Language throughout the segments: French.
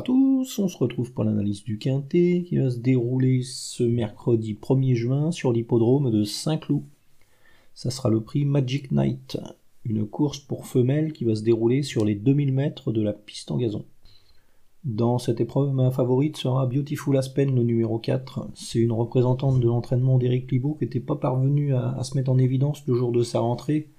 à tous, on se retrouve pour l'analyse du Quintet qui va se dérouler ce mercredi 1er juin sur l'hippodrome de Saint-Cloud. Ça sera le prix Magic Night, une course pour femelles qui va se dérouler sur les 2000 mètres de la piste en gazon. Dans cette épreuve, ma favorite sera Beautiful Aspen, le numéro 4. C'est une représentante de l'entraînement d'Éric Libaud qui n'était pas parvenu à, se mettre en évidence le jour de sa rentrée.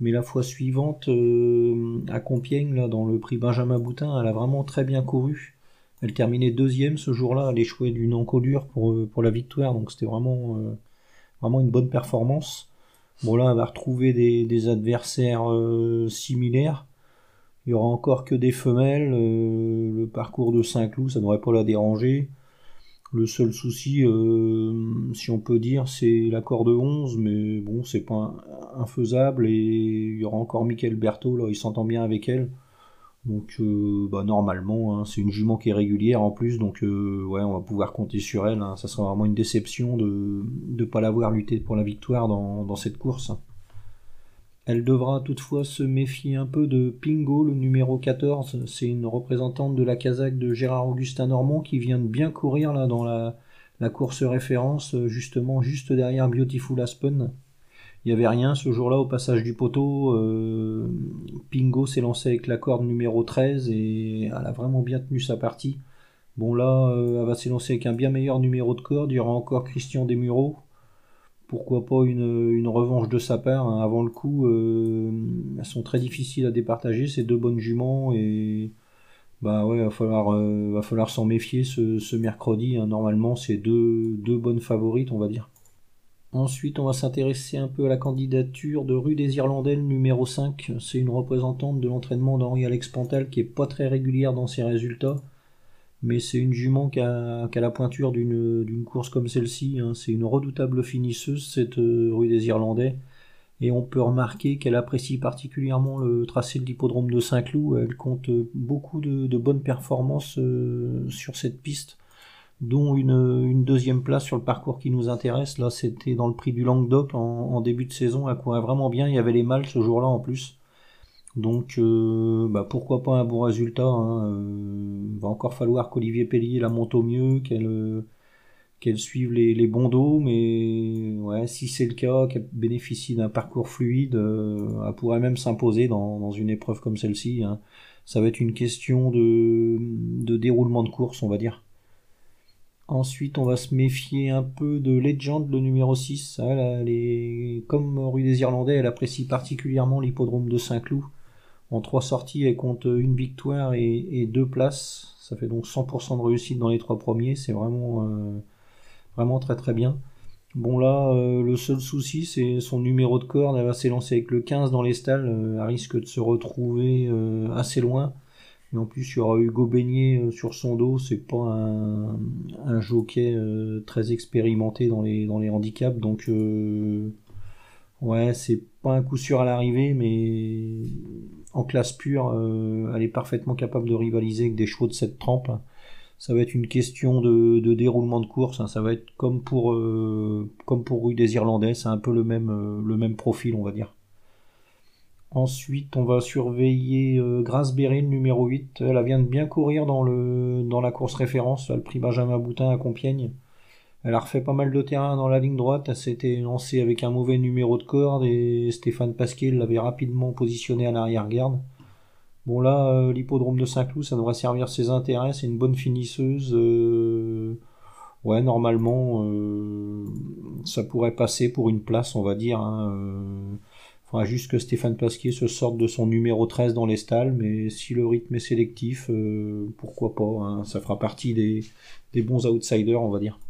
Mais la fois suivante, euh, à Compiègne, là, dans le prix Benjamin Boutin, elle a vraiment très bien couru. Elle terminait deuxième ce jour-là, elle échouait d'une encolure pour, euh, pour la victoire, donc c'était vraiment, euh, vraiment une bonne performance. Bon là, elle va retrouver des, adversaires similaires. Il y aura encore que des femelles. Le parcours de Saint-Cloud, ça n'aurait pas la déranger. Le seul souci, euh, si on peut dire, c'est l'accord de 11, mais bon, c'est pas infaisable. Et il y aura encore Michael Berthaud, là, il s'entend bien avec elle. Donc, euh, bah, normalement, hein, c'est une jument qui est régulière en plus, donc ouais, on va pouvoir compter sur elle. Hein. Ça sera vraiment une déception de ne pas l'avoir lutté pour la victoire dans cette course. Elle devra toutefois se méfier un peu de Pingo, le numéro 14. C'est une représentante de la Kazakh de Gérard Augustin Normand qui vient de bien courir là dans la, course référence, justement juste derrière Beautiful Aspen. Il n'y avait rien ce jour-là au passage du poteau. Euh, Pingo s'est lancé avec la corde numéro 13 et elle a vraiment bien tenu sa partie. Bon là, euh, elle va s'élancer avec un bien meilleur numéro de corde. Il y aura encore Christian Desmureaux pourquoi pas une, revanche de sa part hein. avant le coup euh, elles sont très difficiles à départager ces deux bonnes juments et bah ouais va falloir euh, va falloir s'en méfier ce, mercredi hein. normalement c'est deux, deux bonnes favorites on va dire ensuite on va s'intéresser un peu à la candidature de rue des Irlandais numéro 5 c'est une représentante de l'entraînement d'Henri Alex Pantal qui est pas très régulière dans ses résultats mais c'est une jument qui a, la pointure d'une course comme celle-ci. Hein. C'est une redoutable finisseuse, cette euh, rue des Irlandais. Et on peut remarquer qu'elle apprécie particulièrement le tracé de l'hippodrome de Saint-Cloud. Elle compte beaucoup de, bonnes performances euh, sur cette piste, dont une, deuxième place sur le parcours qui nous intéresse. Là, c'était dans le prix du Languedoc en, début de saison. Elle courait vraiment bien. Il y avait les mâles ce jour-là en plus. Donc euh, bah, pourquoi pas un bon résultat. Hein, euh, va encore falloir qu'Olivier Pellier la monte au mieux, qu'elle euh, suive les, bons dos, mais ouais, si c'est le cas, qu'elle bénéficie d'un parcours fluide, elle pourrait même s'imposer dans, une épreuve comme celle-ci. Hein. Ça va être une question de, déroulement de course, on va dire. Ensuite, on va se méfier un peu de Legend, le numéro 6. Elle, est, comme rue des Irlandais, elle apprécie particulièrement l'hippodrome de Saint-Cloud. En trois sorties, elle compte une victoire et, deux places. Ça fait donc 100% de réussite dans les trois premiers. C'est vraiment, euh, très très bien. Bon là, euh, le seul souci, c'est son numéro de corde. Elle va s'élancer avec le 15 dans les stalles. Euh, elle risque de se retrouver assez loin. Et en plus, il y aura Hugo Beignet sur son dos. C'est pas un, un jockey très expérimenté dans les, dans les handicaps. Donc Ouais, c'est pas un coup sûr à l'arrivée, mais en classe pure, euh, elle est parfaitement capable de rivaliser avec des chevaux de cette trempe. Ça va être une question de, déroulement de course. Hein. Ça va être comme pour, euh, comme pour Rue des Irlandais. C'est un peu le même, euh, le même profil, on va dire. Ensuite, on va surveiller Grace Berry, numéro 8. Elle vient de bien courir dans, le, dans la course référence, le prix Benjamin Boutin à Compiègne. Elle a refait pas mal de terrain dans la ligne droite. Elle s'était lancée avec un mauvais numéro de corde et Stéphane Pasquier l'avait rapidement positionné à l'arrière-garde. Bon là, euh, l'hippodrome de Saint-Cloud, ça devrait servir ses intérêts. C'est une bonne finisseuse. Euh, ouais, normalement, euh, ça pourrait passer pour une place, on va dire. Hein. Faudra juste que Stéphane Pasquier se sorte de son numéro 13 dans les stalles, mais si le rythme est sélectif, pourquoi pas. Hein. Ça fera partie des bons outsiders, on va dire.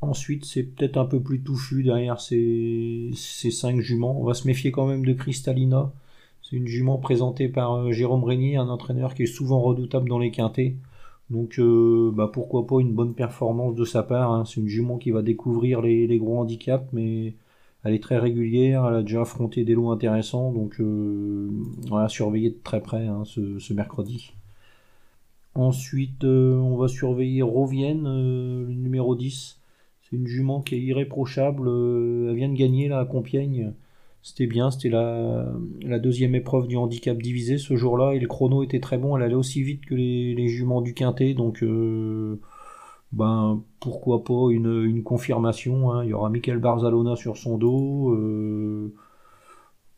Ensuite, c'est peut-être un peu plus touffu derrière ces, ces cinq juments. On va se méfier quand même de Cristallina. C'est une jument présentée par euh, Jérôme Régnier, un entraîneur qui est souvent redoutable dans les quintés. Donc euh, bah, pourquoi pas une bonne performance de sa part. Hein. C'est une jument qui va découvrir les, gros handicaps, mais elle est très régulière, elle a déjà affronté des lots intéressants, donc euh, voilà, surveiller de très près hein, ce, ce, mercredi. Ensuite, on va surveiller Rovienne, le numéro 10. C'est une jument qui est irréprochable. Euh, elle vient de gagner là à Compiègne. C'était bien, c'était la, deuxième épreuve du handicap divisé ce jour-là, et le chrono était très bon, elle allait aussi vite que les, juments du quintet, donc ben pourquoi pas une, confirmation, hein. il y aura Michael Barzalona sur son dos,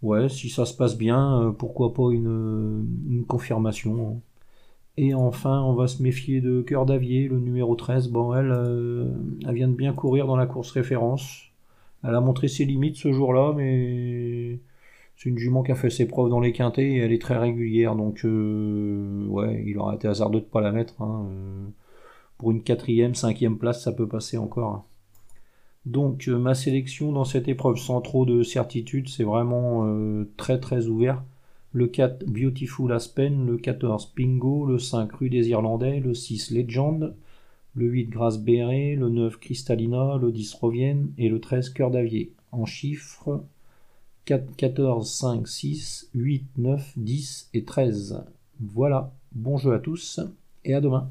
ouais, si ça se passe bien, pourquoi pas une, une confirmation. Hein. Et enfin, on va se méfier de Cœur d'Avier, le numéro 13. Bon, elle, euh, elle vient de bien courir dans la course référence. Elle a montré ses limites ce jour-là, mais c'est une jument qui a fait ses preuves dans les quintés et elle est très régulière. Donc, euh, ouais, il aurait été hasardeux de ne pas la mettre. Hein. Euh, pour une quatrième, cinquième place, ça peut passer encore. Donc, ma sélection dans cette épreuve, sans trop de certitude, c'est vraiment très très ouvert le 4 Beautiful Aspen, le 14 Pingo, le 5 Rue des Irlandais, le 6 Legend, le 8 Grasse Béret, le 9 Cristallina, le 10 Rovienne et le 13 Cœur d'Avier. En chiffres 4, 14, 5, 6, 8, 9, 10 et 13. Voilà, bon jeu à tous et à demain.